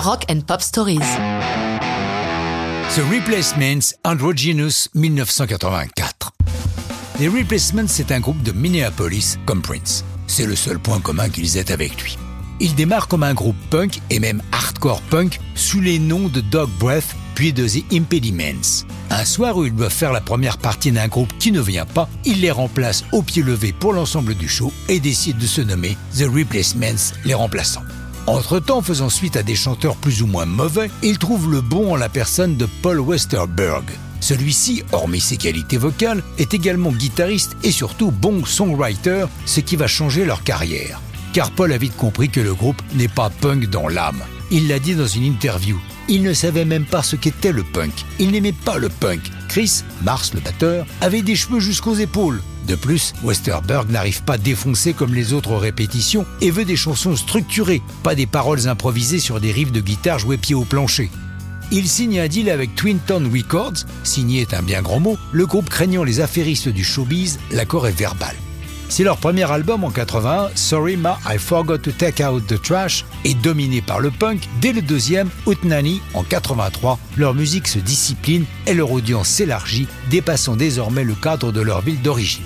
Rock and Pop Stories. The Replacements Androgynous 1984. Les Replacements, c'est un groupe de Minneapolis comme Prince. C'est le seul point commun qu'ils aient avec lui. Ils démarrent comme un groupe punk et même hardcore punk sous les noms de Dog Breath puis de The Impediments. Un soir où ils doivent faire la première partie d'un groupe qui ne vient pas, ils les remplacent au pied levé pour l'ensemble du show et décident de se nommer The Replacements, les remplaçants. Entre-temps, faisant suite à des chanteurs plus ou moins mauvais, ils trouvent le bon en la personne de Paul Westerberg. Celui-ci, hormis ses qualités vocales, est également guitariste et surtout bon songwriter, ce qui va changer leur carrière. Car Paul a vite compris que le groupe n'est pas punk dans l'âme. Il l'a dit dans une interview. Il ne savait même pas ce qu'était le punk. Il n'aimait pas le punk. Chris, Mars le batteur, avait des cheveux jusqu'aux épaules. De plus, Westerberg n'arrive pas défoncé comme les autres répétitions et veut des chansons structurées, pas des paroles improvisées sur des riffs de guitare joués pied au plancher. Il signe un deal avec Twinton Records, signé est un bien grand mot, le groupe craignant les affairistes du showbiz, l'accord est verbal. Si leur premier album en 81, Sorry Ma, I Forgot to Take Out the Trash, est dominé par le punk. Dès le deuxième, Utnani, en 83, leur musique se discipline et leur audience s'élargit, dépassant désormais le cadre de leur ville d'origine.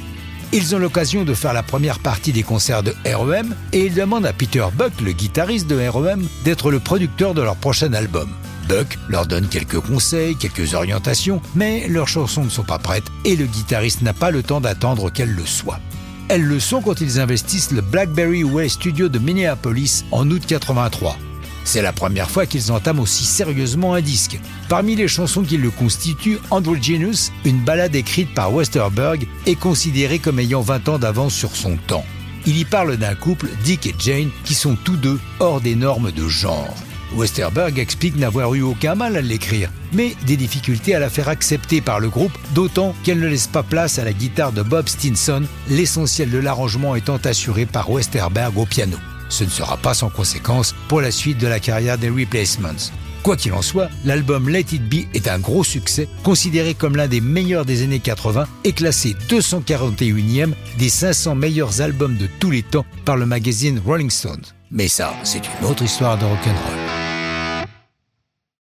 Ils ont l'occasion de faire la première partie des concerts de REM et ils demandent à Peter Buck, le guitariste de REM, d'être le producteur de leur prochain album. Buck leur donne quelques conseils, quelques orientations, mais leurs chansons ne sont pas prêtes et le guitariste n'a pas le temps d'attendre qu'elles le soient. Elles le sont quand ils investissent le Blackberry Way Studio de Minneapolis en août 83. C'est la première fois qu'ils entament aussi sérieusement un disque. Parmi les chansons qui le constituent, Androgynous, une ballade écrite par Westerberg, est considérée comme ayant 20 ans d'avance sur son temps. Il y parle d'un couple, Dick et Jane, qui sont tous deux hors des normes de genre. Westerberg explique n'avoir eu aucun mal à l'écrire, mais des difficultés à la faire accepter par le groupe, d'autant qu'elle ne laisse pas place à la guitare de Bob Stinson, l'essentiel de l'arrangement étant assuré par Westerberg au piano. Ce ne sera pas sans conséquence pour la suite de la carrière des Replacements. Quoi qu'il en soit, l'album Let It Be est un gros succès, considéré comme l'un des meilleurs des années 80 et classé 241e des 500 meilleurs albums de tous les temps par le magazine Rolling Stone. Mais ça, c'est une autre histoire de rock'n'roll.